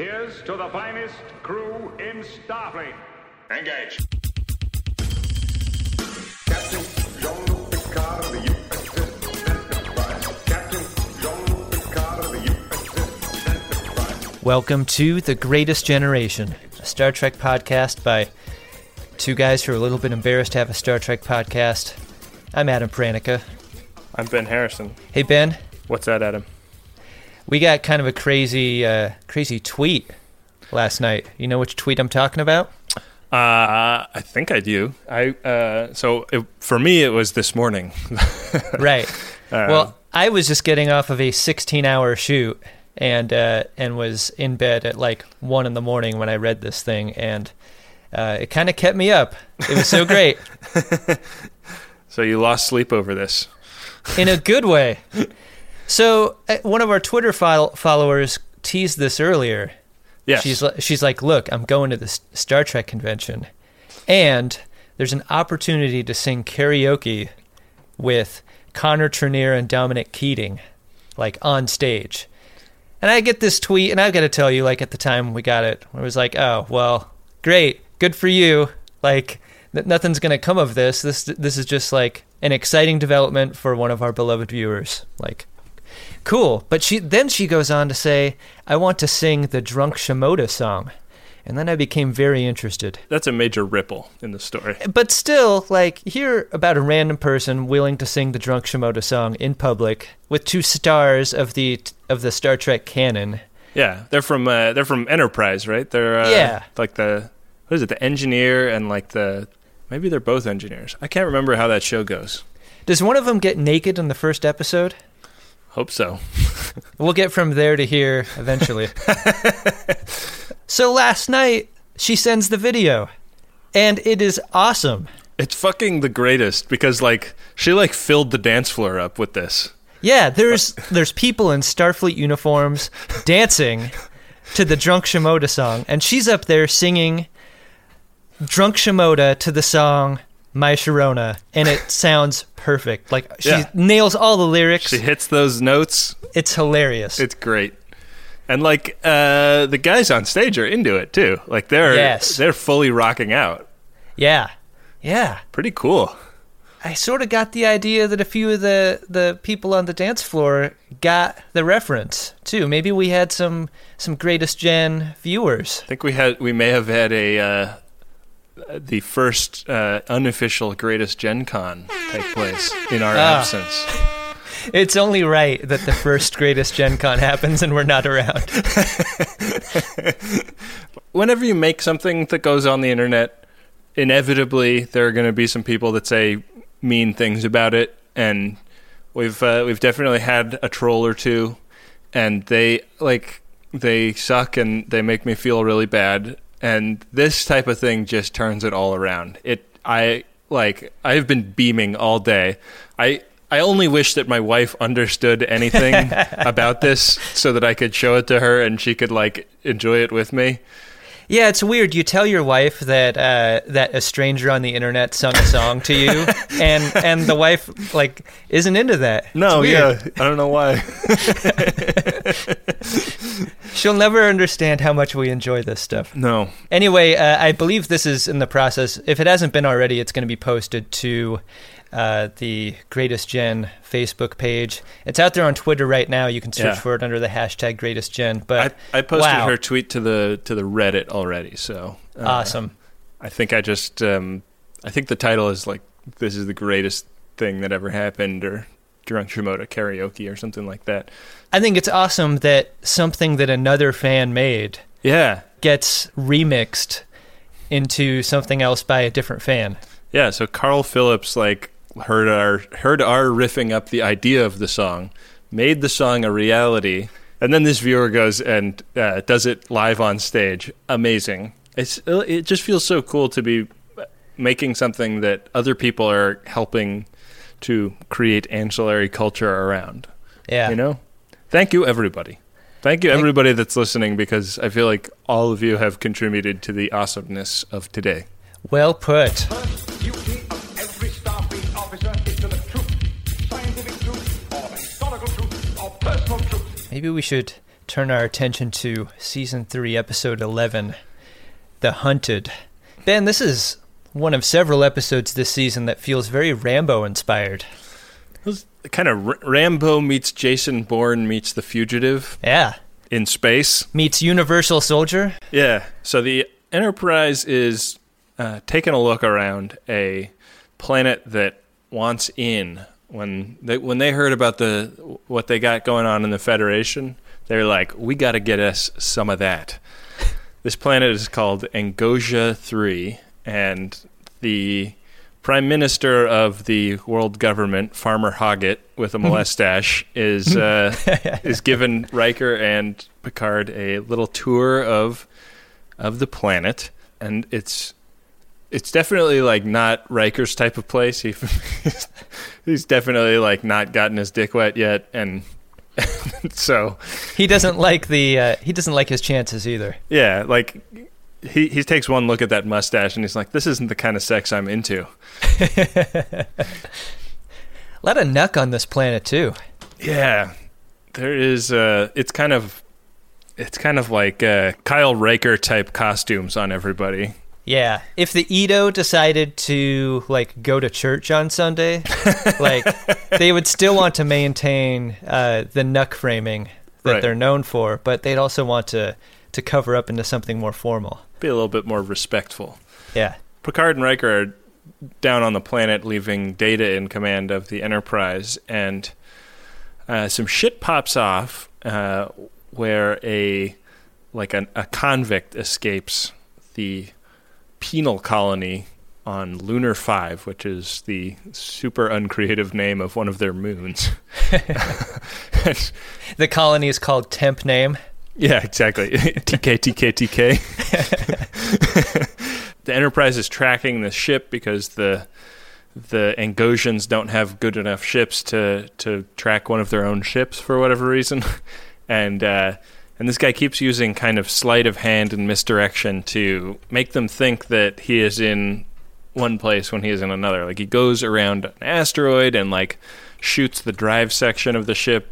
Here's to the finest crew in Starfleet. Engage. Captain Jean-Luc Picard of the USS Enterprise. Captain Jean-Luc Picard of the USS Enterprise. Welcome to The Greatest Generation, a Star Trek podcast by two guys who are a little bit embarrassed to have a Star Trek podcast. I'm Adam Pranica. I'm Ben Harrison. Hey Ben, What's that, Adam? We got kind of a crazy, uh, crazy tweet last night. You know which tweet I'm talking about? Uh, I think I do. I uh, so it, for me, it was this morning. Right. well, I was just getting off of a 16-hour shoot and uh, and was in bed at like one in the morning when I read this thing, and uh, it kind of kept me up. It was so great. so you lost sleep over this. in a good way. So uh, one of our Twitter fol- followers teased this earlier. Yes. She's she's like, "Look, I'm going to the Star Trek convention, and there's an opportunity to sing karaoke with Connor Trinneer and Dominic Keating, like on stage." And I get this tweet, and I've got to tell you, like at the time we got it, it was like, "Oh, well, great, good for you." Like nothing's gonna come of this. This this is just like an exciting development for one of our beloved viewers. Like, cool. But she then she goes on to say, "I want to sing the Drunk Shimoda song," and then I became very interested. That's a major ripple in the story. But still, like, hear about a random person willing to sing the Drunk Shimoda song in public with two stars of the of the Star Trek canon. Yeah, they're from uh, they're from Enterprise, right? They're uh, Yeah. like the what is it? The engineer and like the maybe they're both engineers. I can't remember how that show goes. Does one of them get naked in the first episode? Hope so. We'll get from there to here eventually. so last night, she sends the video, and it is awesome. It's fucking the greatest because like she like filled the dance floor up with this. Yeah, there's there's people in Starfleet uniforms dancing to the Drunk Shimoda song, and she's up there singing Drunk Shimoda to the song My Sharona, and it sounds perfect. Like she Yeah. nails all the lyrics. She hits those notes. it's hilarious. It's great. And like uh, the guys on stage are into it too. Like they're Yes. they're fully rocking out. yeah, yeah. Pretty cool. I sort of got the idea that a few of the, the people on the dance floor got the reference too. Maybe we had some some greatest gen viewers. I think we had we may have had a uh, the first uh, unofficial greatest Gen Con take place in our Ah. absence. It's only right that the first greatest gen con happens and we're not around. Whenever you make something that goes on the internet, inevitably there are going to be some people that say mean things about it, and we've uh, we've definitely had a troll or two, and they like they suck and they make me feel really bad. And this type of thing just turns it all around. It I like I've been beaming all day. I I only wish that my wife understood anything about this so that I could show it to her and she could like enjoy it with me. Yeah, it's weird. You tell your wife that uh, that a stranger on the internet sung a song to you, and and the wife like isn't into that. No, yeah. I don't know why. she'll never understand how much we enjoy this stuff. No, Anyway, uh, I believe this is in the process. If it hasn't been already, it's going to be posted to uh, the Greatest Gen Facebook page. It's out there on Twitter right now. You can search Yeah. for it under the hashtag Greatest Gen. I, But I posted wow, her tweet to the to the Reddit already. So uh, awesome. I think I just um, I think the title is like this is the greatest thing that ever happened or drunk Shimoda karaoke or something like that. I think it's awesome that something that another fan made Yeah, gets remixed into something else by a different fan. yeah. So Carl Phillips like heard our heard our riffing up the idea of the song, made the song a reality, and then this viewer goes and uh, does it live on stage. Amazing. It's it just feels so cool to be making something that other people are helping to create ancillary culture around. Yeah. You know? Thank you everybody. Thank you Thank- everybody that's listening because I feel like all of you have contributed to the awesomeness of today. Well put. Maybe we should turn our attention to season three, episode 11 The Hunted. Ben, this is one of several episodes this season that feels very Rambo inspired. kind of R- Rambo meets Jason Bourne meets The Fugitive Yeah. in space. Meets Universal Soldier. Yeah. So the Enterprise is uh, taking a look around a planet that wants in. When they when they heard about the what they got going on in the Federation, they were like, "We got to get us some of that." This planet is called Angosia Three, and the Prime Minister of the world government, Farmer Hoggett, with a mustache, is uh, is given Riker and Picard a little tour of of the planet, and it's it's definitely like not Riker's type of place. He he's definitely like not gotten his dick wet yet, and so He doesn't like the uh, he doesn't like his chances either. yeah, like he he takes one look at that mustache and he's like, "This isn't the kind of sex I'm into." A lot of nuck on this planet too. Yeah, there is. Uh, it's kind of, it's kind of like uh, Kyle Riker type costumes on everybody. Yeah, if the Edo decided to like go to church on Sunday, like they would still want to maintain uh, the nuck framing that Right. they're known for, but they'd also want to to cover up into something more formal. Be a little bit more respectful. Yeah, Picard and Riker are down on the planet, leaving Data in command of the Enterprise, and uh, some shit pops off uh, where a like an, a convict escapes the penal colony on Lunar Five, which is the super uncreative name of one of their moons. the colony is called Temp Name. Yeah, exactly. TK, TK, TK. the Enterprise is tracking the ship because the the Angosians don't have good enough ships to to track one of their own ships for whatever reason, and uh, and this guy keeps using kind of sleight of hand and misdirection to make them think that he is in one place when he is in another. Like he goes around an asteroid and like shoots the drive section of the ship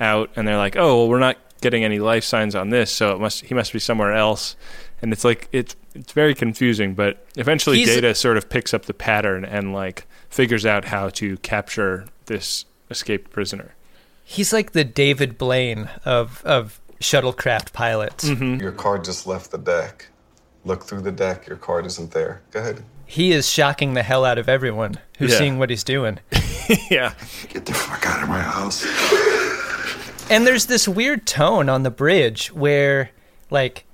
out, and they're like, "Oh, well, we're not getting any life signs on this, so it must he must be somewhere else." And it's like it's it's very confusing, but eventually He's- Data sort of picks up the pattern and like figures out how to capture this escaped prisoner. He's like the David Blaine of of shuttlecraft pilots. Mm-hmm. Your card just left the deck. Look through the deck. Your card isn't there. Go ahead. He is shocking the hell out of everyone who's Yeah. seeing what he's doing. yeah, Get the fuck out of my house. And there's this weird tone on the bridge where, like,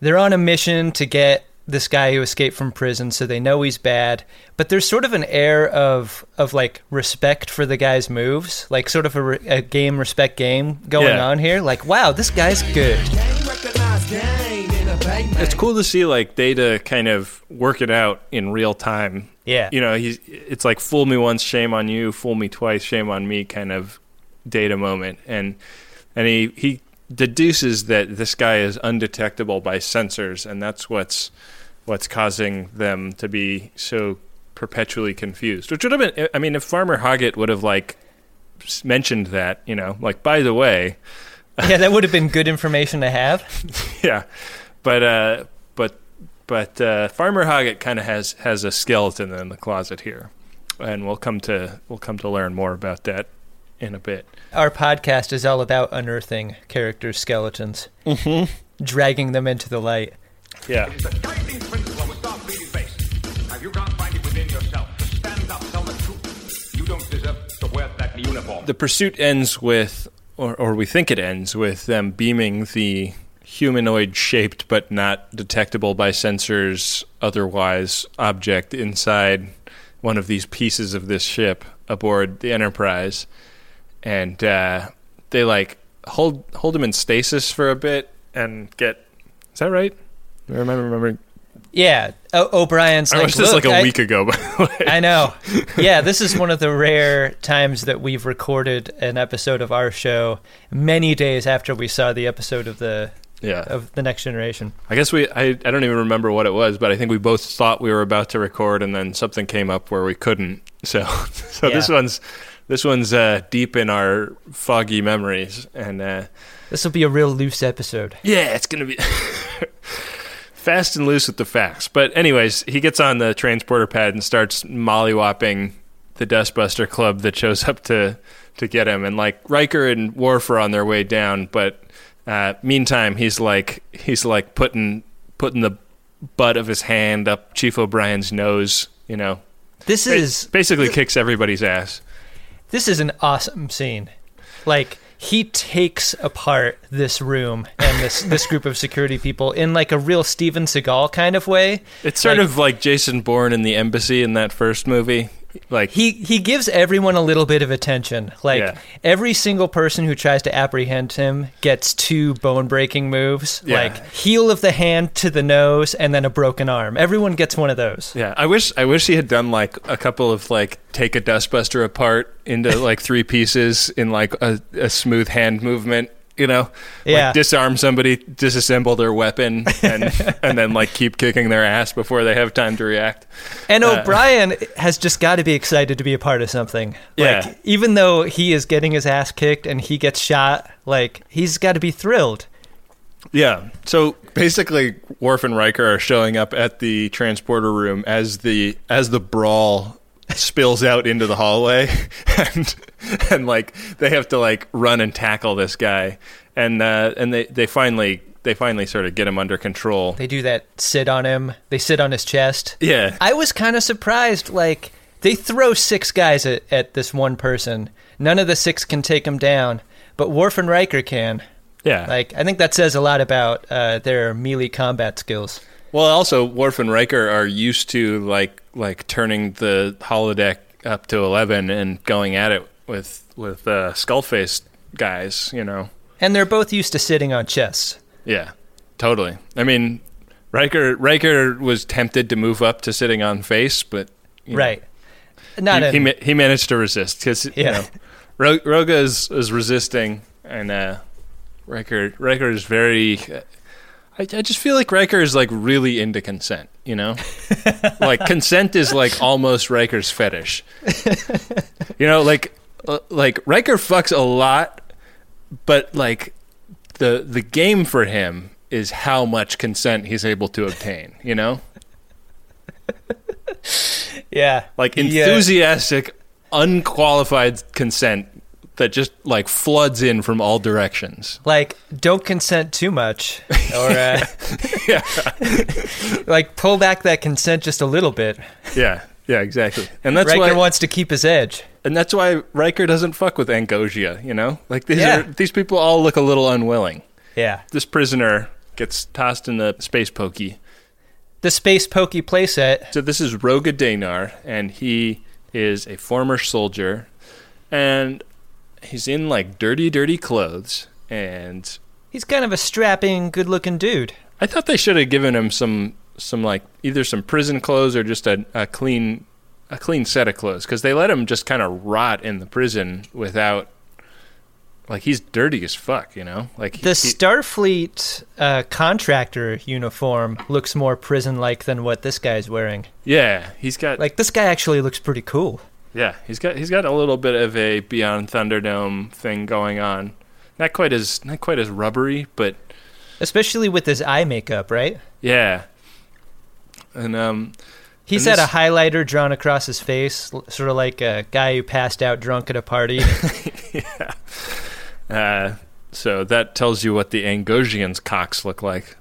they're on a mission to get this guy who escaped from prison, so they know he's bad. But there's sort of an air of of like respect for the guy's moves, like sort of a, re- a game respect game going Yeah. on here. Like, wow, this guy's good. it's cool to see like Data kind of work it out in real time. Yeah. you know, he's it's like fool me once, shame on you; fool me twice, shame on me, kind of Data moment, and and he he deduces that this guy is undetectable by sensors, and that's what's what's causing them to be so perpetually confused. Which would have been, I mean, if Farmer Hoggett would have like mentioned that, you know, like by the way, yeah, that would have been good information to have. yeah, but uh, but but uh, Farmer Hoggett kind of has has a skeleton in the closet here, and we'll come to we'll come to learn more about that in a bit. Our podcast is all about unearthing characters' skeletons, mm-hmm. dragging them into the light. Yeah, It's the guiding principle of is based. Now, you can't find it within yourself to stand up, tell the truth. You don't deserve to wear that uniform. the pursuit ends with, or or we think it ends with them beaming the humanoid shaped but not detectable by sensors otherwise object inside one of these pieces of this ship aboard the Enterprise, and uh, they like hold hold him in stasis for a bit and get. Is that right? I remember remembering. Yeah, o- O'Brien's I like, watched this like "Look, a I- week ago, by the way. I know. Yeah, this is one of the rare times that we've recorded an episode of our show many days after we saw the episode of the yeah. of the Next Generation. I guess we I, I don't even remember what it was, but I think we both thought we were about to record and then something came up where we couldn't. So so this one's this one's uh, deep in our foggy memories, and uh, This will be a real loose episode. yeah, it's gonna be fast and loose with the facts. But anyways, he gets on the transporter pad and starts mollywopping the Dustbuster Club that shows up to to get him. And like Riker and Worf are on their way down, but uh, meantime, he's like he's like putting putting the butt of his hand up Chief O'Brien's nose. You know, This is basically kicks everybody's ass. this is an awesome scene. Like he takes apart this room and this this group of security people in like a real Steven Seagal kind of way. It's sort Like- of like Jason Bourne in the embassy in that first movie. Like He he gives everyone a little bit of attention. Like Yeah. every single person who tries to apprehend him gets two bone breaking moves. Yeah. Like heel of the hand to the nose and then a broken arm. Everyone gets one of those. Yeah, I wish I wish he had done like a couple of like take a dustbuster apart into like three pieces in like a, a smooth hand movement. You know, Yeah. like disarm somebody, disassemble their weapon, and and then like keep kicking their ass before they have time to react. And Uh, O'Brien has just got to be excited to be a part of something. Yeah. Like, even though he is getting his ass kicked and he gets shot, like, he's got to be thrilled. Yeah. So basically, Worf and Riker are showing up at the transporter room as the as the brawl spills out into the hallway, and and like they have to like run and tackle this guy, and uh, and they they finally they finally sort of get him under control. They do that sit on him, they sit on his chest. Yeah. I was kind of surprised. Like, they throw six guys at, at this one person. None of the six can take him down, but Worf and Riker can. Yeah. Like, I think that says a lot about uh, their melee combat skills. Well, also Worf and Riker are used to like like turning the holodeck up to eleven and going at it with with uh, skullface guys. You know. And they're both used to sitting on chests. Yeah, totally. I mean, Riker Riker was tempted to move up to sitting on face, but you know, Right. Not he, in, he he managed to resist because you know Ro- Roga is, is resisting, and uh, Riker Riker is very. I, I just feel like Riker is like really into consent. You know, like consent is like almost Riker's fetish. You know, like uh, like Riker fucks a lot, but like the the game for him is how much consent he's able to obtain. You know. yeah. like uh, enthusiastic, unqualified consent that just like floods in from all directions. like don't consent too much or uh, like pull back that consent just a little bit Yeah, yeah, exactly. And that's Riker why, wants to keep his edge and that's why Riker doesn't fuck with Angosia. You know, like these Yeah. are these people all look a little unwilling. yeah This prisoner gets tossed in the space pokey. the space pokey playset So this is Roga Danar, and he is a former soldier, and he's in like dirty, dirty clothes, and he's kind of a strapping good looking dude. I thought they should have given him some some like either some prison clothes or just a, a clean a clean set of clothes because they let him just kind of rot in the prison without like he's dirty as fuck, you know. Like he- the he- starfleet uh, contractor uniform looks more prison like than what this guy's wearing. Yeah, he's got like this guy actually looks pretty cool yeah, he's got he's got a little bit of a Beyond Thunderdome thing going on. Not quite as not quite as rubbery, but especially with his eye makeup right yeah. And um He's And had this- a highlighter drawn across his face, sort of like a guy who passed out drunk at a party. Uh, so that tells you what the Angosians' cocks look like.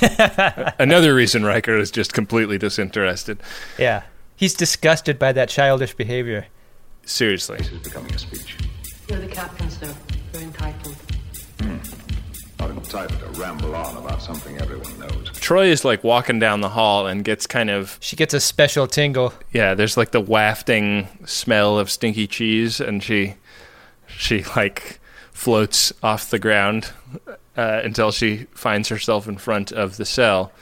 Another reason Riker is just completely disinterested. yeah. He's disgusted by that childish behavior. Seriously. This is becoming a speech. You're the captain, sir. You're entitled. Not entitled to ramble on about something everyone knows. Troi is like walking down the hall and gets kind of, She gets a special tingle. yeah, there's like the wafting smell of stinky cheese, and she, she like floats off the ground uh, until she finds herself in front of the cell.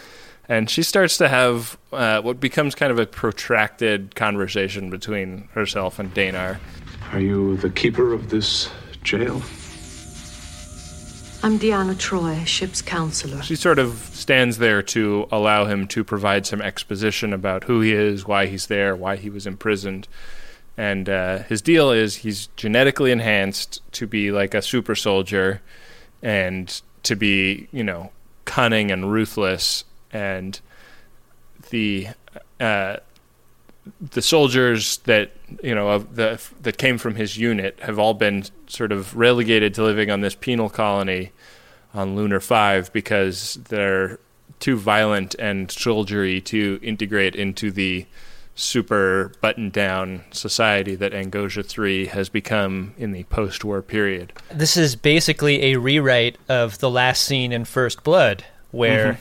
And she starts to have uh, what becomes kind of a protracted conversation between herself and Danar. Are you the keeper of this jail? I'm Deanna Troi, ship's counselor. She sort of stands there to allow him to provide some exposition about who he is, why he's there, why he was imprisoned. and uh, his deal is he's genetically enhanced to be like a super soldier, and to be you know cunning and ruthless, and the uh, the soldiers that you know of the that came from his unit have all been sort of relegated to living on this penal colony on Lunar Five because they're too violent and soldiery to integrate into the super buttoned down society that Angosia 3 has become in the post war period. This is basically a rewrite of the last scene in First Blood, where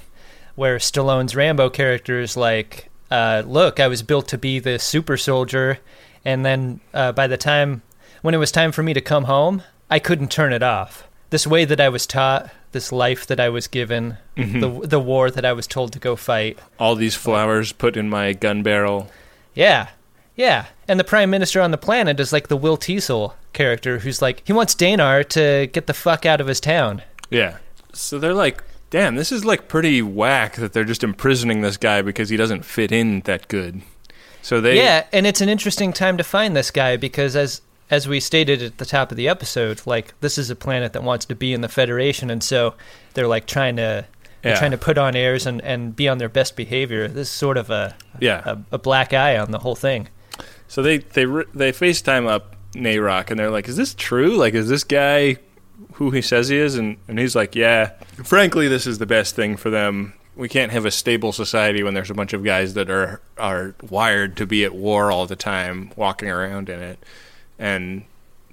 where Stallone's Rambo character is like, uh, "Look, I was built to be the super soldier, and then uh, by the time when it was time for me to come home, I couldn't turn it off. This way that I was taught, this life that I was given, the the war that I was told to go fight. All these flowers put in my gun barrel. Yeah, yeah. And the prime minister on the planet is like the Will Teasle character, who's like he wants Danar to get the fuck out of his town. Yeah. So they're like, damn, this is like pretty whack that they're just imprisoning this guy because he doesn't fit in that good. So they Yeah, and it's an interesting time to find this guy because as as we stated at the top of the episode, like this is a planet that wants to be in the Federation and so they're like trying to they're Yeah. trying to put on airs and, and be on their best behavior. This is sort of a, Yeah. a a black eye on the whole thing. So they they they FaceTime up Nayrok and they're like, "Is this true? Like, is this guy who he says he is?" And and he's like, "Yeah. Frankly, this is the best thing for them. We can't have a stable society when there's a bunch of guys that are are wired to be at war all the time, walking around in it. And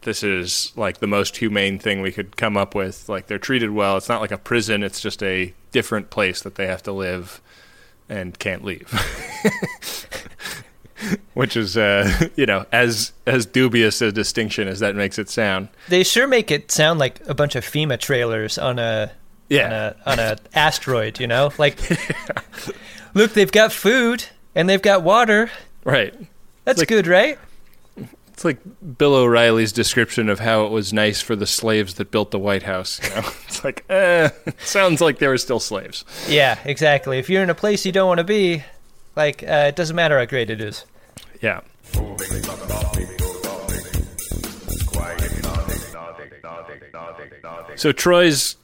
this is like the most humane thing we could come up with. Like they're treated well. It's not like a prison. It's just a different place that they have to live and can't leave." which is uh, you know as as dubious a distinction as that makes it sound. They sure make it sound like a bunch of FEMA trailers on a Yeah. on a on a asteroid, you know? Like look, they've got food and they've got water. Right. That's Like- good, right? It's like Bill O'Reilly's description of how it was nice for the slaves that built the White House. You know? it's like, eh, sounds like they were still slaves. Yeah, exactly. If you're in a place you don't want to be, like uh, it doesn't matter how great it is. Yeah. So Troi's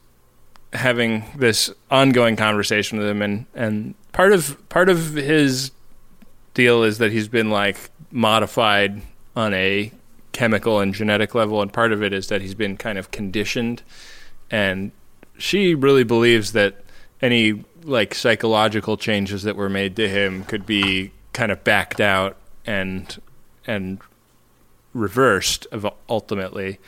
having this ongoing conversation with him, and and part of part of his deal is that he's been like modified on a chemical and genetic level, and part of it is that he's been kind of conditioned, and she really believes that any like psychological changes that were made to him could be kind of backed out and and reversed ultimately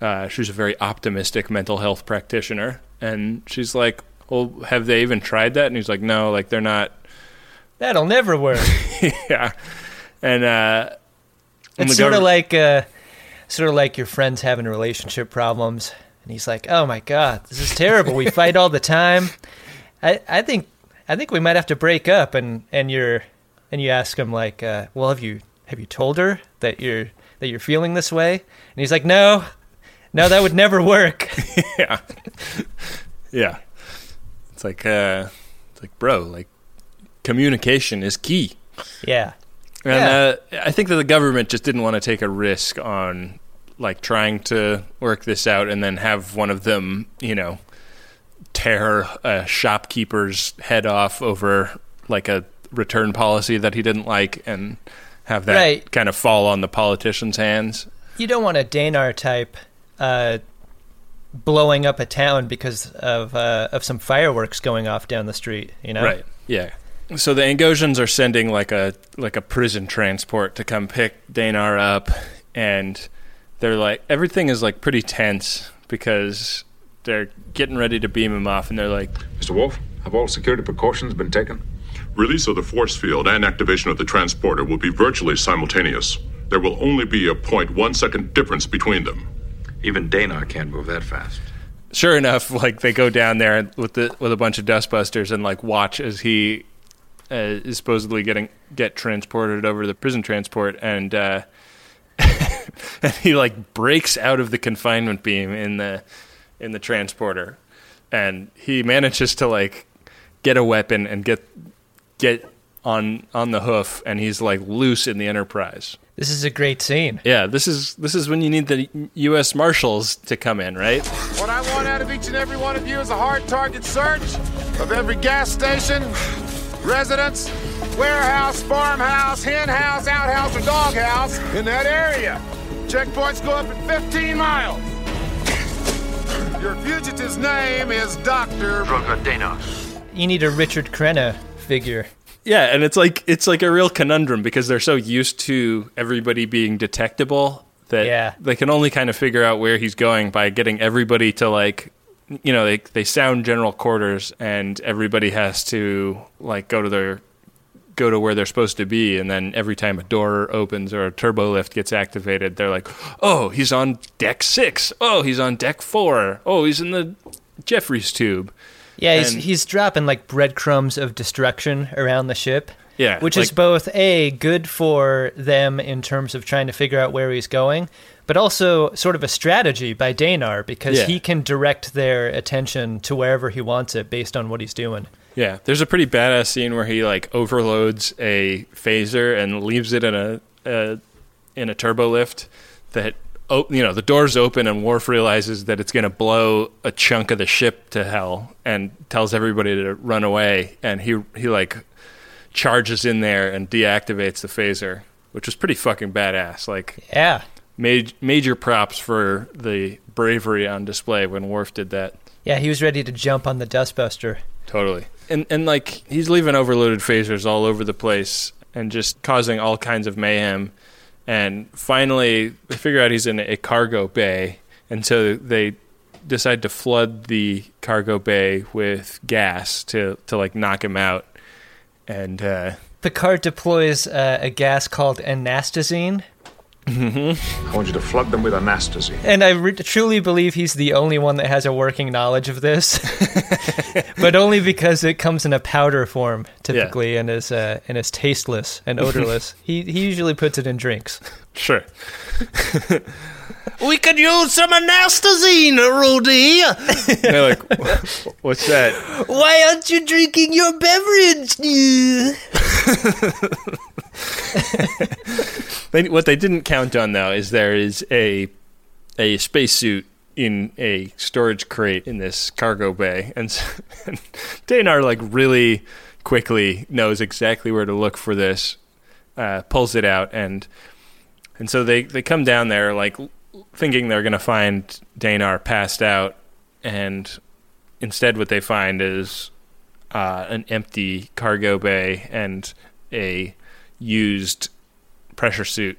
uh, she's a very optimistic mental health practitioner, and she's like, "Well, have they even tried that?" And he's like, "No, like they're not." That'll never work. yeah, and uh, it's sort of like uh, sort of like your friends having relationship problems, and he's like, "Oh my god, this is terrible. We fight all the time. I I think I think we might have to break up." And and you're and you ask him like, uh, "Well, have you have you told her that you're that you're feeling this way?" And he's like, "No, no, that would never work." yeah, yeah. It's like, uh, it's like, bro, like communication is key. yeah, And Yeah. uh, I think that the government just didn't want to take a risk on like trying to work this out and then have one of them, you know, tear a shopkeeper's head off over like a return policy that he didn't like and have that Right. kind of fall on the politician's hands. you don't want a Danar type uh, blowing up a town because of uh, of some fireworks going off down the street. You know, Right. Yeah. So the Angosians are sending like a like a prison transport to come pick Danar up, and they're like everything is like pretty tense because they're getting ready to beam him off, and they're like, Mr. Worf, have all security precautions been taken? Release of the force field and activation of the transporter will be virtually simultaneous. There will only be a 0.1 second difference between them. Even Danar can't move that fast. sure enough, like they go down there with the with a bunch of dustbusters and like watch as he uh, is supposedly getting get transported over the prison transport, and uh, and he like breaks out of the confinement beam in the in the transporter, and he manages to like get a weapon and get get on on the hoof, and he's like loose in the Enterprise. This is a great scene. Yeah, this is this is when you need the U.S. Marshals to come in, right? What I want out of each and every one of you is a hard target search of every gas station, residence, warehouse, farmhouse, hen house, outhouse, or doghouse in that area. Checkpoints go up at 15 miles. Your fugitive's name is Dr. You need a Richard Crenna figure. Yeah, and it's like it's like a real conundrum because they're so used to everybody being detectable that Yeah. they can only kind of figure out where he's going by getting everybody to like you know, they they sound general quarters and everybody has to like go to their go to where they're supposed to be and then every time a door opens or a turbo lift gets activated, they're like, "Oh, he's on deck 6. Oh, he's on deck 4. Oh, he's in the Jefferies tube." Yeah, he's, And- he's dropping like breadcrumbs of destruction around the ship. Yeah, Which is both A, good for them in terms of trying to figure out where he's going, but also sort of a strategy by Danar because Yeah. he can direct their attention to wherever he wants it based on what he's doing. Yeah, there's a pretty badass scene where he like overloads a phaser and leaves it in a, a in a turbo lift that oh, you know the doors open and Worf realizes that it's going to blow a chunk of the ship to hell and tells everybody to run away and he he like charges in there and deactivates the phaser, which was pretty fucking badass. Like Yeah. major major props for the bravery on display when Worf did that. Yeah, he was ready to jump on the dustbuster. Totally. And and like he's leaving overloaded phasers all over the place and just causing all kinds of mayhem. And finally, they figure out he's in a cargo bay, and so they decide to flood the cargo bay with gas to to like knock him out. And uh, Picard deploys uh, a gas called anesthezine, I want you to flood them with anesthezine. and I re- truly believe he's the only one that has a working knowledge of this, but only because it comes in a powder form typically and is uh, and is tasteless and odorless. he he usually puts it in drinks. sure, We could use some anesthezine, Rudy. they're like, "What's that?" Why aren't you drinking your beverage? They, what they didn't count on though is there is a a spacesuit in a storage crate in this cargo bay, and, so, and Danar like really quickly knows exactly where to look for this, uh, pulls it out, and and so they they come down there like thinking they're gonna find Danar passed out, and instead what they find is uh, an empty cargo bay and a used pressure suit.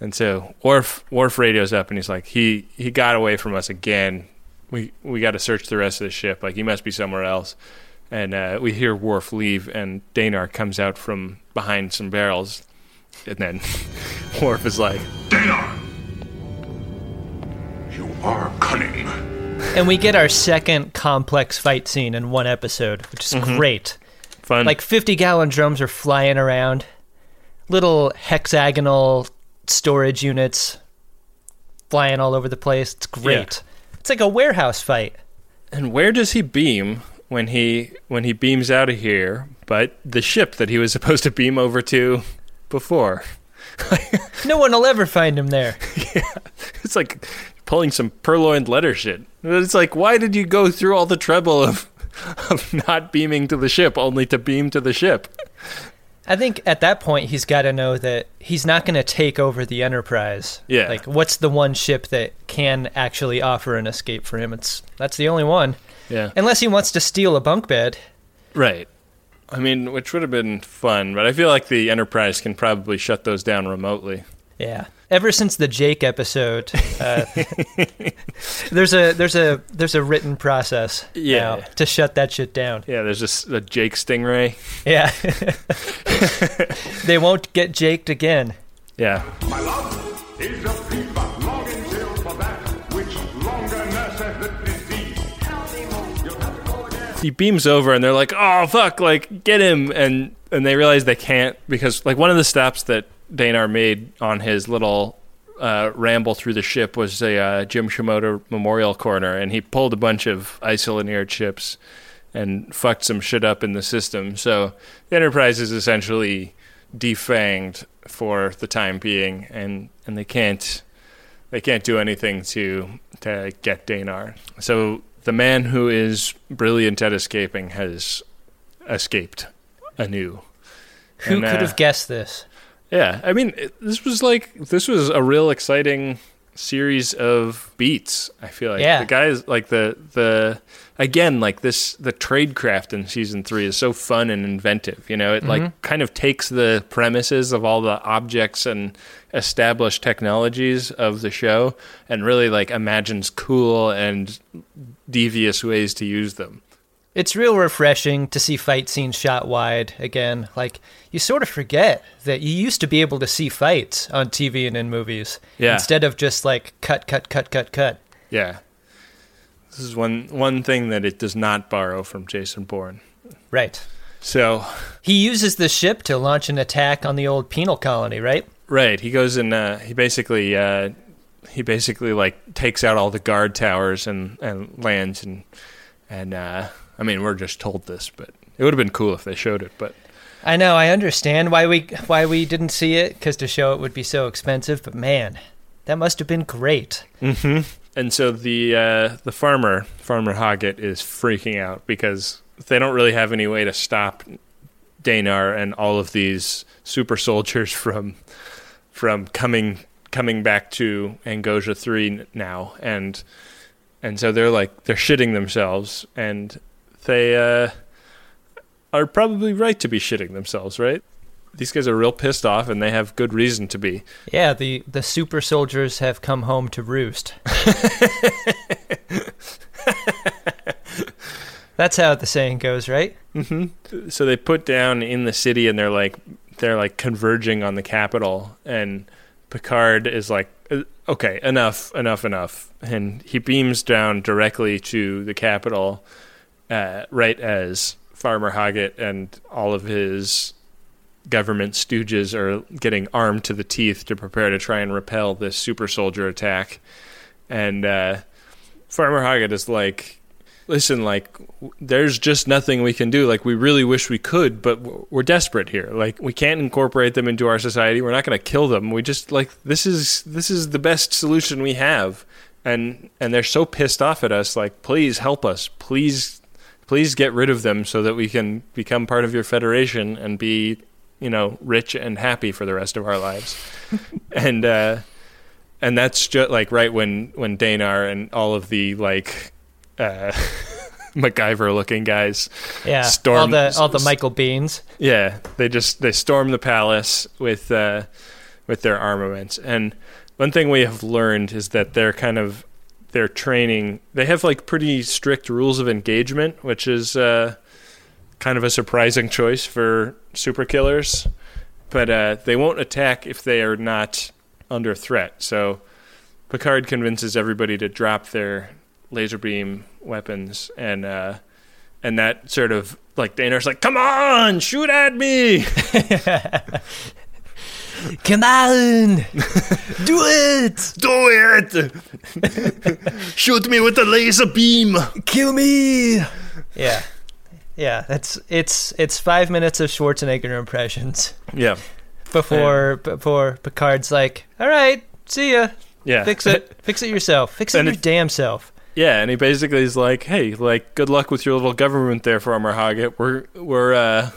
And so Worf Worf radios up and he's like, he he got away from us again. We we got to search the rest of the ship. Like he must be somewhere else. And uh, we hear Worf leave, and Danar comes out from behind some barrels, and then Worf is like, Danar! You are cunning. And we get our second complex fight scene in one episode, which is mm-hmm. great. "Fun." Like 50 gallon drums are flying around, little hexagonal storage units flying all over the place. It's great. It's like a warehouse fight. and where does he beam when he when he beams out of here? But the ship that he was supposed to beam over to before. No one will ever find him there. yeah. It's like pulling some purloined letter shit. It's like, why did you go through all the trouble of of not beaming to the ship only to beam to the ship? I think at that point he's got to know that he's not going to take over the Enterprise. Yeah. Like what's the one ship that can actually offer an escape for him? It's that's the only one. Yeah. Unless he wants to steal a bunk bed. Right. I mean, which would have been fun, but I feel like the Enterprise can probably shut those down remotely. Yeah. Ever since the Jake episode, uh, there's a there's a there's a written process Yeah. now to shut that shit down. Yeah, there's just a Jake Stingray. Yeah. they won't get jaked again. Yeah. My love is a fever, longing till for that which longer nurseth disease. You'll have to go again. he beams over and they're like, "Oh fuck, like get him." And and they realize they can't because like one of the steps that Danar made on his little uh, ramble through the ship was a uh, Jim Shimoda Memorial Corner, and he pulled a bunch of isolinear chips and fucked some shit up in the system. So the Enterprise is essentially defanged for the time being, and and they can't they can't do anything to to get Danar. So the man who is brilliant at escaping has escaped anew. Who And, could uh, have guessed this? Yeah, I mean, this was like this was a real exciting series of beats. I feel like Yeah. the guys like the the again like this the tradecraft in season three is so fun and inventive. You know, it Mhm. like kind of takes the premises of all the objects and established technologies of the show and really like imagines cool and devious ways to use them. It's real refreshing to see fight scenes shot wide again. Like you sort of forget that you used to be able to see fights on TV and in movies Yeah. instead of just like cut, cut, cut, cut, cut. Yeah. This is one one thing that it does not borrow from Jason Bourne. Right. So He uses the ship to launch an attack on the old penal colony, right? Right. He goes and uh, he basically uh, he basically like takes out all the guard towers and, and lands and and uh, I mean we're just told this, but it would have been cool if they showed it. But I know. I understand why we why we didn't see it because to show it would be so expensive. But man, that must have been great. hmm and so the uh, the farmer farmer Hoggett is freaking out because they don't really have any way to stop Danar and all of these super soldiers from from coming coming back to Angosia three now, and and so they're like they're shitting themselves, and they uh, are probably right to be shitting themselves, right? These guys are real pissed off, and they have good reason to be. Yeah, the the super soldiers have come home to roost. That's how the saying goes, right? hmm So they put down in the city, and they're like they're like converging on the capital, and Picard is like, "Uh, "Okay, enough, enough, enough," and he beams down directly to the capital, uh, right as Farmer Hoggett and all of his government stooges are getting armed to the teeth to prepare to try and repel this super soldier attack, and uh, Farmer Hoggett is like, listen, like, there's just nothing we can do. Like, we really wish we could, but we're desperate here. Like, we can't incorporate them into our society. We're not going to kill them. We just like this is this is the best solution we have, and and they're so pissed off at us. Like, please help us. Please, please get rid of them so that we can become part of your federation and be, you know, rich and happy for the rest of our lives. and uh, and that's just like right when when Danar and all of the like uh, MacGyver looking guys Yeah, storm all the all the Michael Biehns. yeah they just they storm the palace with uh, with their armaments and one thing we have learned is that they're kind of their training they have like pretty strict rules of engagement which is uh, kind of a surprising choice for super killers but uh, they won't attack if they are not under threat so Picard convinces everybody to drop their laser beam weapons, and uh, and that sort of like Danar's like, "Come on, shoot at me!" Come on, do it, do it, shoot me with a laser beam, kill me. Yeah, yeah. That's it's it's five minutes of Schwarzenegger impressions. Yeah. Before before Picard's like, all right, see ya. Yeah. Fix it. Fix it yourself. Fix it And your it- damn self. Yeah, and he basically is like, "Hey, like, good luck with your little government there, Farmer Hoggett. We're we're uh,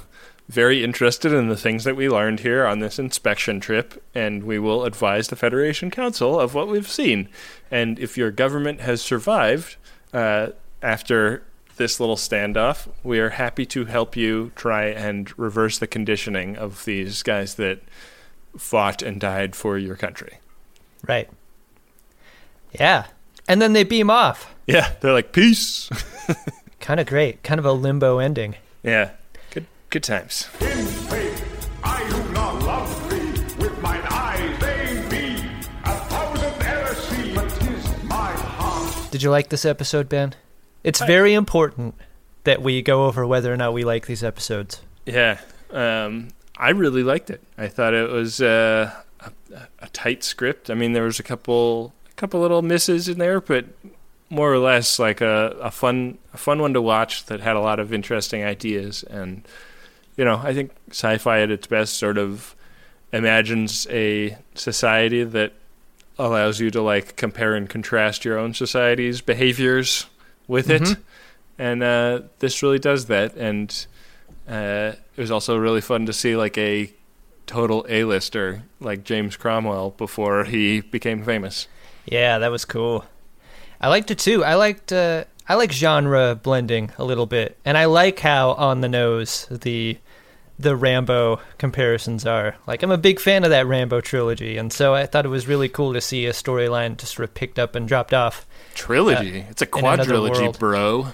very interested in the things that we learned here on this inspection trip, and we will advise the Federation Council of what we've seen. And if your government has survived uh, after this little standoff, we are happy to help you try and reverse the conditioning of these guys that fought and died for your country." Right. Yeah. And then they beam off. Yeah, they're like, "Peace." Kind of great. Kind of a limbo ending. Yeah, good good times. I do not love thee. With mine eyes they be. A thousand ever see, but 'tis my heart. Did you like this episode, Ben? It's very important that we go over whether or not we like these episodes. Yeah, um, I really liked it. I thought it was uh, a, a tight script. I mean, there was a couple, a couple little misses in there, but more or less like a, a fun a fun one to watch that had a lot of interesting ideas and you know I think sci-fi at its best sort of imagines a society that allows you to like compare and contrast your own society's behaviors with it Mhm. and uh, this really does that and uh, it was also really fun to see like a total A-lister like James Cromwell before he became famous. Yeah, that was cool. I liked it too. I liked uh, I like genre blending a little bit, and I like how on the nose the the Rambo comparisons are. Like I'm a big fan of that Rambo trilogy, and so I thought it was really cool to see a storyline just sort of picked up and dropped off. Trilogy. uh, it's a quadrilogy, bro.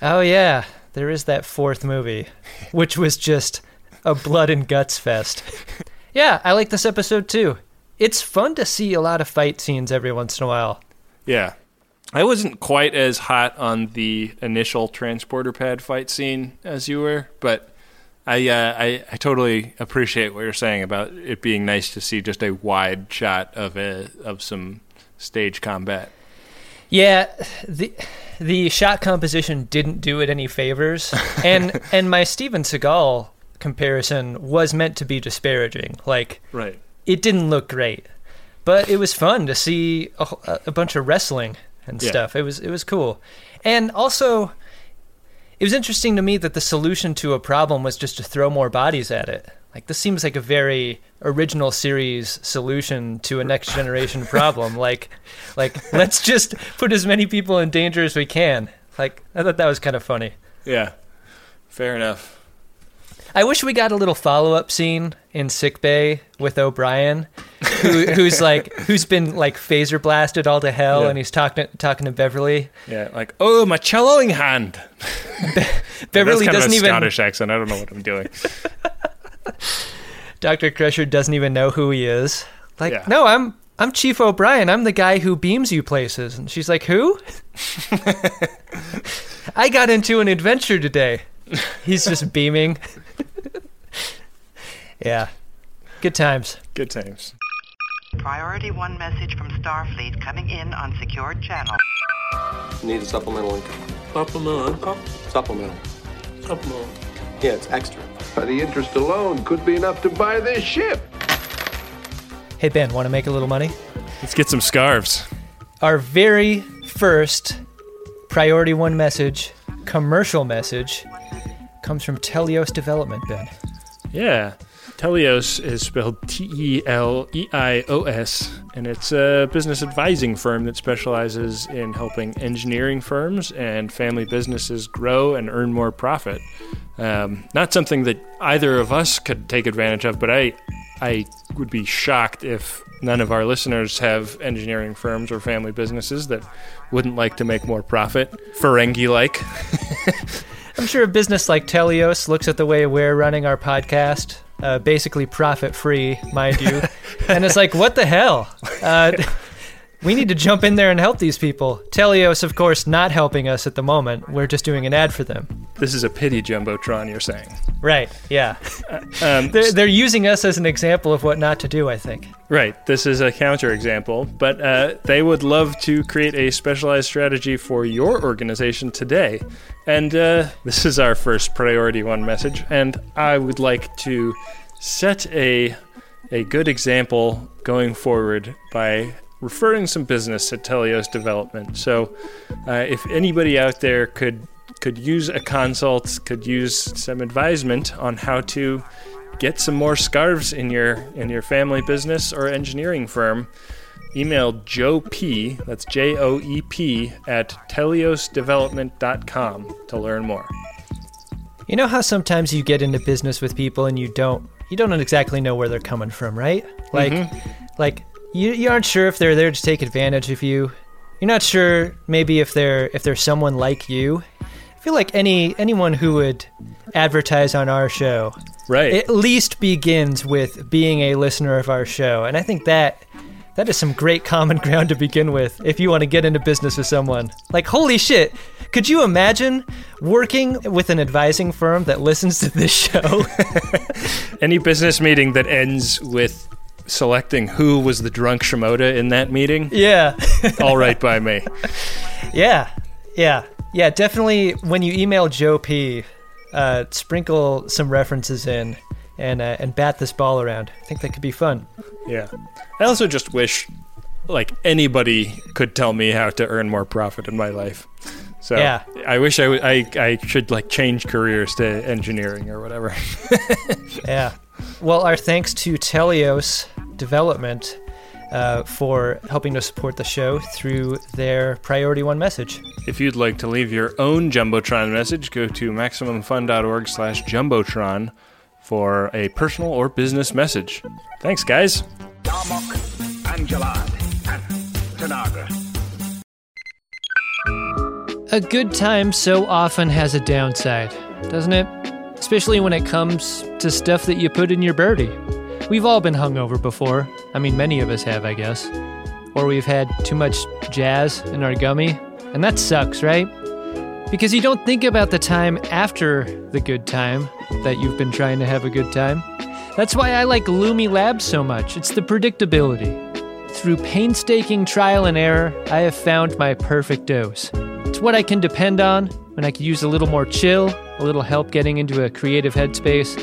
Oh yeah, there is that fourth movie, which was just a blood and guts fest. yeah, I like this episode too. It's fun to see a lot of fight scenes every once in a while. Yeah. I wasn't quite as hot on the initial transporter pad fight scene as you were, but I, uh, I I totally appreciate what you're saying about it being nice to see just a wide shot of a of some stage combat. Yeah, the the shot composition didn't do it any favors, and and my Steven Seagal comparison was meant to be disparaging. Like, Right. it didn't look great, but it was fun to see a, a bunch of wrestling and Yeah. stuff. It was it was cool, and also it was interesting to me that the solution to a problem was just to throw more bodies at it. Like this seems like a very original series solution to a next generation problem. Like, like let's just put as many people in danger as we can. Like I thought that was kind of funny. Yeah. Fair enough. I wish we got a little follow up scene in sick bay with O'Brien, who, who's like who's been like phaser blasted all to hell, Yeah. and he's talking talking to Beverly. Yeah, like oh my celloing hand. Beverly That's kind doesn't even Scottish accent. I don't know what I'm doing. Doctor Crusher doesn't even know who he is. Like, Yeah. no, I'm I'm Chief O'Brien. I'm the guy who beams you places. And she's like, who? I got into an adventure today. He's just beaming. Yeah, good times. Good times. Priority one message from Starfleet coming in on secured channel. Need a supplemental income. Supplemental income? Supplemental. Supplemental. Yeah, it's extra. By the interest alone could be enough to buy this ship. Hey Ben, want to make a little money? Let's get some scarves. Our very first priority one message, commercial message, comes from Teleios Development. Ben. Yeah. Teleios is spelled T E L E I O S, and it's a business advising firm that specializes in helping engineering firms and family businesses grow and earn more profit. Um, not something that either of us could take advantage of, but I, I would be shocked if none of our listeners have engineering firms or family businesses that wouldn't like to make more profit, Ferengi like. I'm sure a business like Teleios looks at the way we're running our podcast, uh, basically profit free, mind you, and it's like, what the hell? Uh, we need to jump in there and help these people. Teleios, of course, not helping us at the moment. We're just doing an ad for them. This is a pity jumbotron, you're saying. Right? Yeah. Um, they're, they're using us as an example of what not to do. I think. Right. This is a counterexample, but uh, they would love to create a specialized strategy for your organization today. And uh, this is our first priority one message. And I would like to set a a good example going forward by referring some business to Teleios Development. So, uh, if anybody out there could could use a consult, could use some advisement on how to get some more scarves in your in your family business or engineering firm, email Joe P. That's J O E P at teleiosdevelopment.com to learn more. You know how sometimes you get into business with people and you don't you don't exactly know where they're coming from, right? Like Mhm. like you you aren't sure if they're there to take advantage of you. You're not sure maybe if they're if they're someone like you. I feel like any anyone who would advertise on our show right at least begins with being a listener of our show. And I think that that is some great common ground to begin with if you want to get into business with someone. Like, holy shit, could you imagine working with an advising firm that listens to this show? Any business meeting that ends with selecting who was the drunk Shimoda in that meeting, yeah. all right by me. Yeah, yeah, yeah. Definitely, when you email Joe P, uh, sprinkle some references in and uh, and bat this ball around. I think that could be fun. Yeah. I also just wish like anybody could tell me how to earn more profit in my life. So Yeah. I wish I, w- I I should like change careers to engineering or whatever. Yeah. Well, our thanks to Teleios Development uh, for helping to support the show through their Priority One message. If you'd like to leave your own Jumbotron message, go to MaximumFun.org slash Jumbotron for a personal or business message. Thanks, guys. Darmok, and Jalad, and A good time so often has a downside, doesn't it? Especially when it comes to stuff that you put in your birdie. We've all been hungover before. I mean, many of us have, I guess. Or we've had too much jazz in our gummy. And that sucks, right? Because you don't think about the time after the good time that you've been trying to have a good time. That's why I like Lumi Labs so much. It's the predictability. Through painstaking trial and error, I have found my perfect dose. It's what I can depend on when I could use a little more chill, a little help getting into a creative headspace,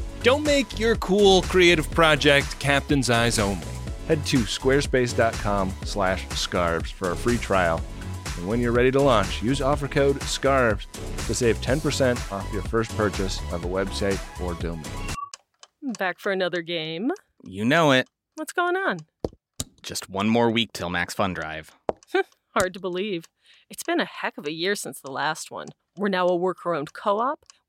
Don't make your cool creative project captain's eyes only. Head to squarespace.com slash scarves for a free trial. And when you're ready to launch, use offer code SCARVES to save 10% off your first purchase of a website or domain. Back for another game. You know it. What's going on? Just one more week till Max Fun Drive. Hard to believe. It's been a heck of a year since the last one. We're now a worker owned co op.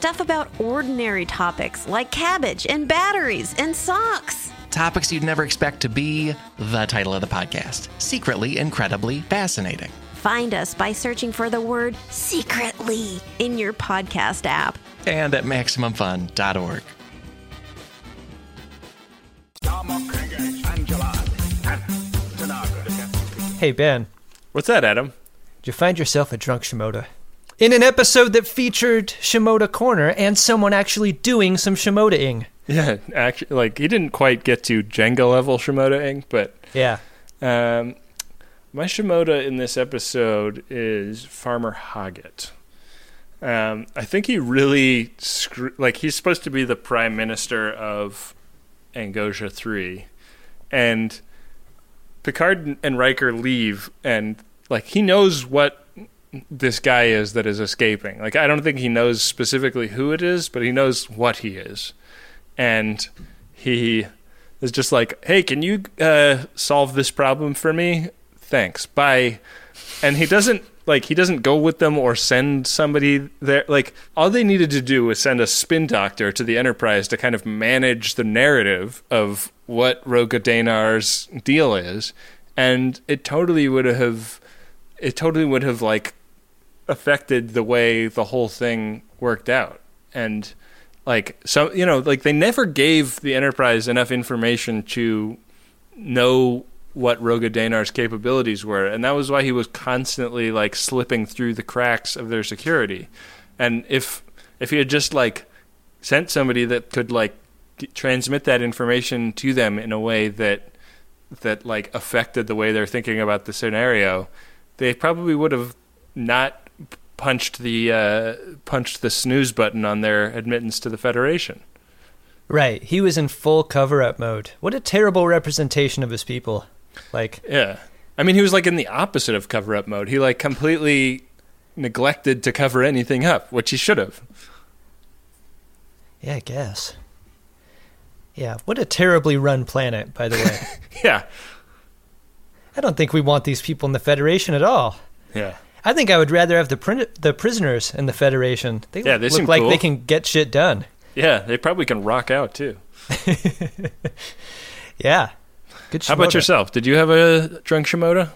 Stuff about ordinary topics like cabbage and batteries and socks. Topics you'd never expect to be the title of the podcast Secretly Incredibly Fascinating. Find us by searching for the word secretly in your podcast app. And at MaximumFun.org. Hey, Ben. What's that, Adam? Did you find yourself a drunk Shimoda? In an episode that featured Shimoda Corner and someone actually doing some Shimoda-ing. Yeah, actually, like he didn't quite get to Jenga level Shimoda-ing, but Yeah. Um, my Shimoda in this episode is Farmer Hoggitt. Um, I think he really screw- like he's supposed to be the prime minister of Angosia Three, and Picard and Riker leave, and like he knows what this guy is that is escaping. Like I don't think he knows specifically who it is, but he knows what he is, and he is just like, "Hey, can you uh, solve this problem for me? Thanks, bye." And he doesn't like he doesn't go with them or send somebody there. Like all they needed to do was send a spin doctor to the Enterprise to kind of manage the narrative of what Roga Danar's deal is, and it totally would have it totally would have like affected the way the whole thing worked out. And like so you know like they never gave the enterprise enough information to know what Roga Danar's capabilities were. And that was why he was constantly like slipping through the cracks of their security. And if if he had just like sent somebody that could like transmit that information to them in a way that that like affected the way they're thinking about the scenario they probably would have not punched the uh, punched the snooze button on their admittance to the Federation. Right. He was in full cover up mode. What a terrible representation of his people. Like Yeah. I mean he was like in the opposite of cover up mode. He like completely neglected to cover anything up, which he should have. Yeah, I guess. Yeah, what a terribly run planet, by the way. yeah. I don't think we want these people in the Federation at all. Yeah. I think I would rather have the prin- the prisoners in the Federation. They Yeah, they look seem like cool. they can get shit done. Yeah, they probably can rock out too. Yeah. Good How about yourself? Did you have a drunk Shimoda?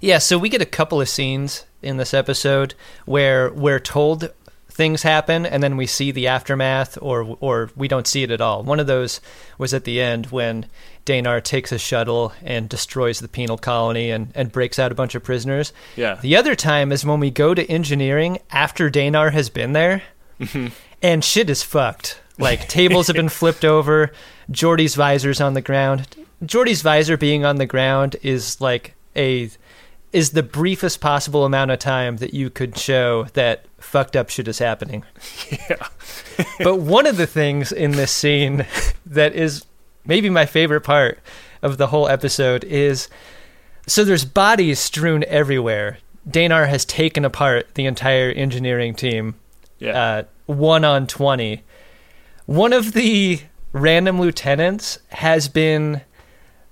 Yeah, so we get a couple of scenes in this episode where we're told things happen and then we see the aftermath or or we don't see it at all. One of those was at the end when Danar takes a shuttle and destroys the penal colony and, and breaks out a bunch of prisoners. Yeah. The other time is when we go to engineering after Danar has been there mm-hmm. and shit is fucked. Like tables have been flipped over, Geordi's visor's on the ground. Geordi's visor being on the ground is like a is the briefest possible amount of time that you could show that fucked up shit is happening. Yeah. but one of the things in this scene that is maybe my favorite part of the whole episode is so there's bodies strewn everywhere. Danar has taken apart the entire engineering team. Yeah. Uh, one on 20. One of the random lieutenants has been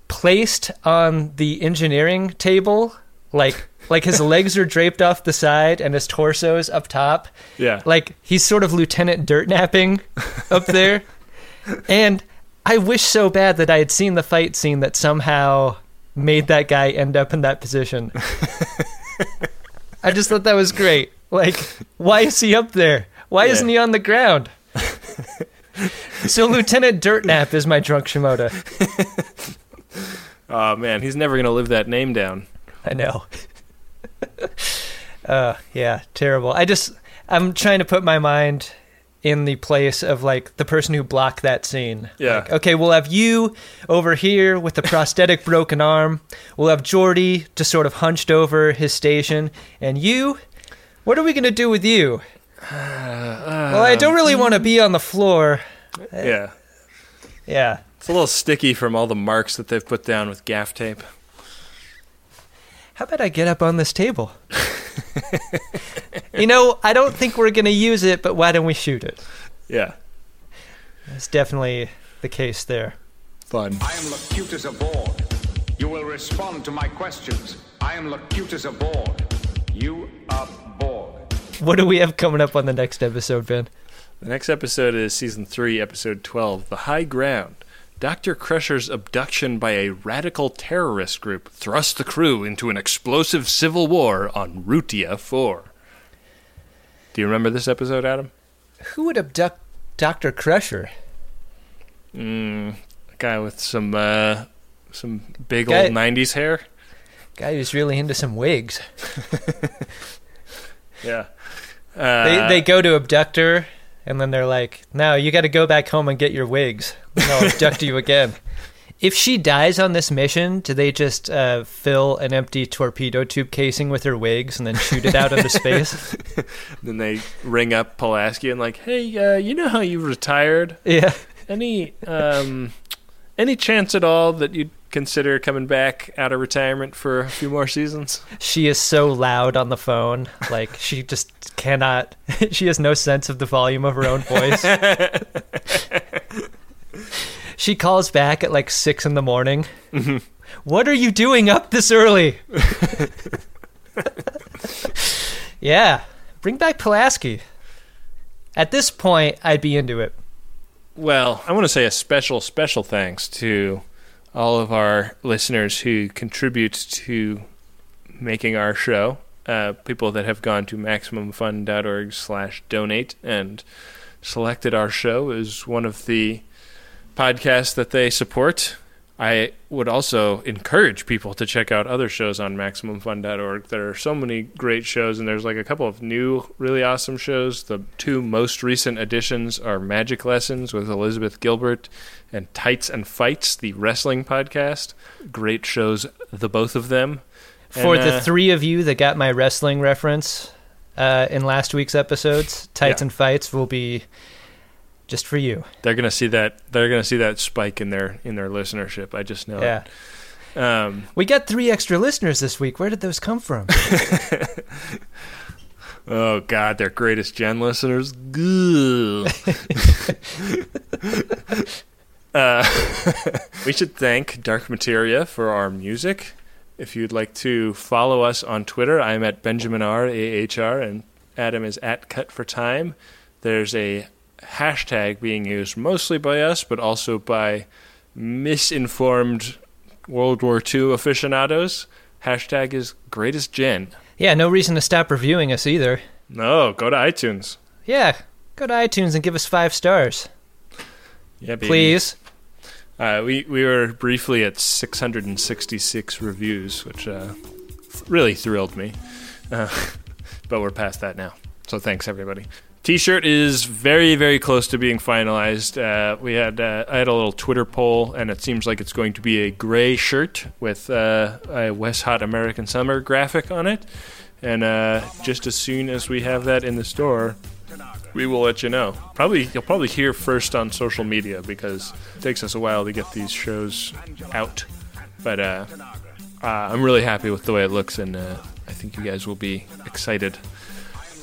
placed on the engineering table like like his legs are draped off the side and his torso's up top. Yeah. like he's sort of lieutenant dirt napping up there. And i wish so bad that i had seen the fight scene that somehow made that guy end up in that position. I just thought that was great. Like why is he up there? Why Yeah. isn't he on the ground? So lieutenant dirt nap is my drunk shimoda. Oh man, he's never gonna live that name down. I know. uh, yeah, terrible. I just I'm trying to put my mind in the place of like the person who blocked that scene. Yeah. Like, okay, we'll have you over here with the prosthetic broken arm. We'll have Geordi just sort of hunched over his station, and you. What are we gonna do with you? well, I don't really want to be on the floor. Yeah. Yeah. It's a little sticky from all the marks that they've put down with gaff tape. How about I get up on this table? you know, I don't think we're going to use it, but why don't we shoot it? Yeah. That's definitely the case there. Fun. I am Locutus of Borg. You will respond to my questions. I am Locutus of Borg. You are aboard. What do we have coming up on the next episode, Ben? The next episode is season three, episode twelve, "The High Ground." Dr. Crusher's abduction by a radical terrorist group thrust the crew into an explosive civil war on Rutia 4. Do you remember this episode, Adam? Who would abduct Dr. Crusher? Mm, a guy with some uh, some big Guy- old 90s hair. Guy who's really into some wigs. Yeah. they Uh, they go to abduct her, and then they're like, "Now you got to go back home and get your wigs. Then I'll abduct you again." If she dies on this mission, do they just uh, fill an empty torpedo tube casing with her wigs and then shoot it out into space? then they ring up Pulaski and like, "Hey, uh, you know how you retired? Yeah. Any um, any chance at all that you'd consider coming back out of retirement for a few more seasons? She is so loud on the phone. Like she just cannot. She has no sense of the volume of her own voice. she calls back at like six in the morning. Mm-hmm. What are you doing up this early? yeah, bring back Pulaski. At this point, I'd be into it. Well, I want to say a special, special thanks to all of our listeners who contribute to making our show. Uh, people that have gone to maximumfund.org slash donate and selected our show as one of the podcasts that they support. I would also encourage people to check out other shows on MaximumFun.org. There are so many great shows, and there's like a couple of new, really awesome shows. The two most recent additions are Magic Lessons with Elizabeth Gilbert and Tights and Fights, the wrestling podcast. Great shows, the both of them. For And, the uh, three of you that got my wrestling reference uh, in last week's episodes, Tights Yeah. and Fights will be just for you. they're gonna see that they're gonna see that spike in their in their listenership. I just know. Yeah. It. Um, We got three extra listeners this week. Where did those come from? Oh God, their greatest gen listeners. Uh, we should thank Dark Materia for our music. If you'd like to follow us on Twitter, I'm at Benjamin R A H R, and Adam is at Cut for Time. There's a hashtag being used mostly by us, but also by misinformed World War II aficionados. Hashtag is greatest gen. yeah, no reason to stop reviewing us either. No, go to iTunes. Yeah, go to iTunes and give us five stars. Yeah, baby. Please. Uh, we we were briefly at 666 reviews, which uh, really thrilled me. Uh, but we're past that now, so thanks everybody. T-shirt is very very close to being finalized. Uh, we had uh, I had a little Twitter poll, and it seems like it's going to be a gray shirt with uh, a Wet Hot American Summer graphic on it. And uh, just as soon as we have that in the store, we will let you know. Probably you'll probably hear first on social media because it takes us a while to get these shows out. But uh, uh, I'm really happy with the way it looks, and I think you guys will be excited.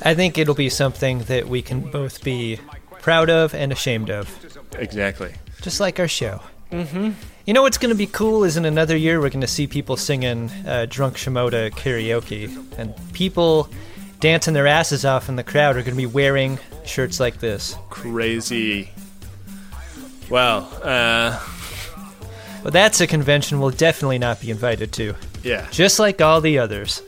I think it'll be something that we can both be proud of and ashamed of. Exactly. Just like our show. Mm-hmm. You know what's going to be cool is in another year we're going to see people singing uh, Drunk Shimoda karaoke. And people dancing their asses off in the crowd are going to be wearing shirts like this. Crazy. Well, uh, Well, that's a convention we'll definitely not be invited to. Yeah. Just like all the others.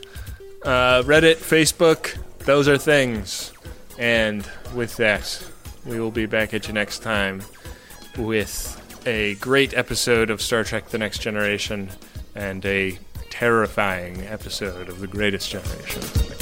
uh, Reddit, Facebook, those are things. And with that, we will be back at you next time with a great episode of Star Trek The Next Generation and a terrifying episode of The Greatest Generation.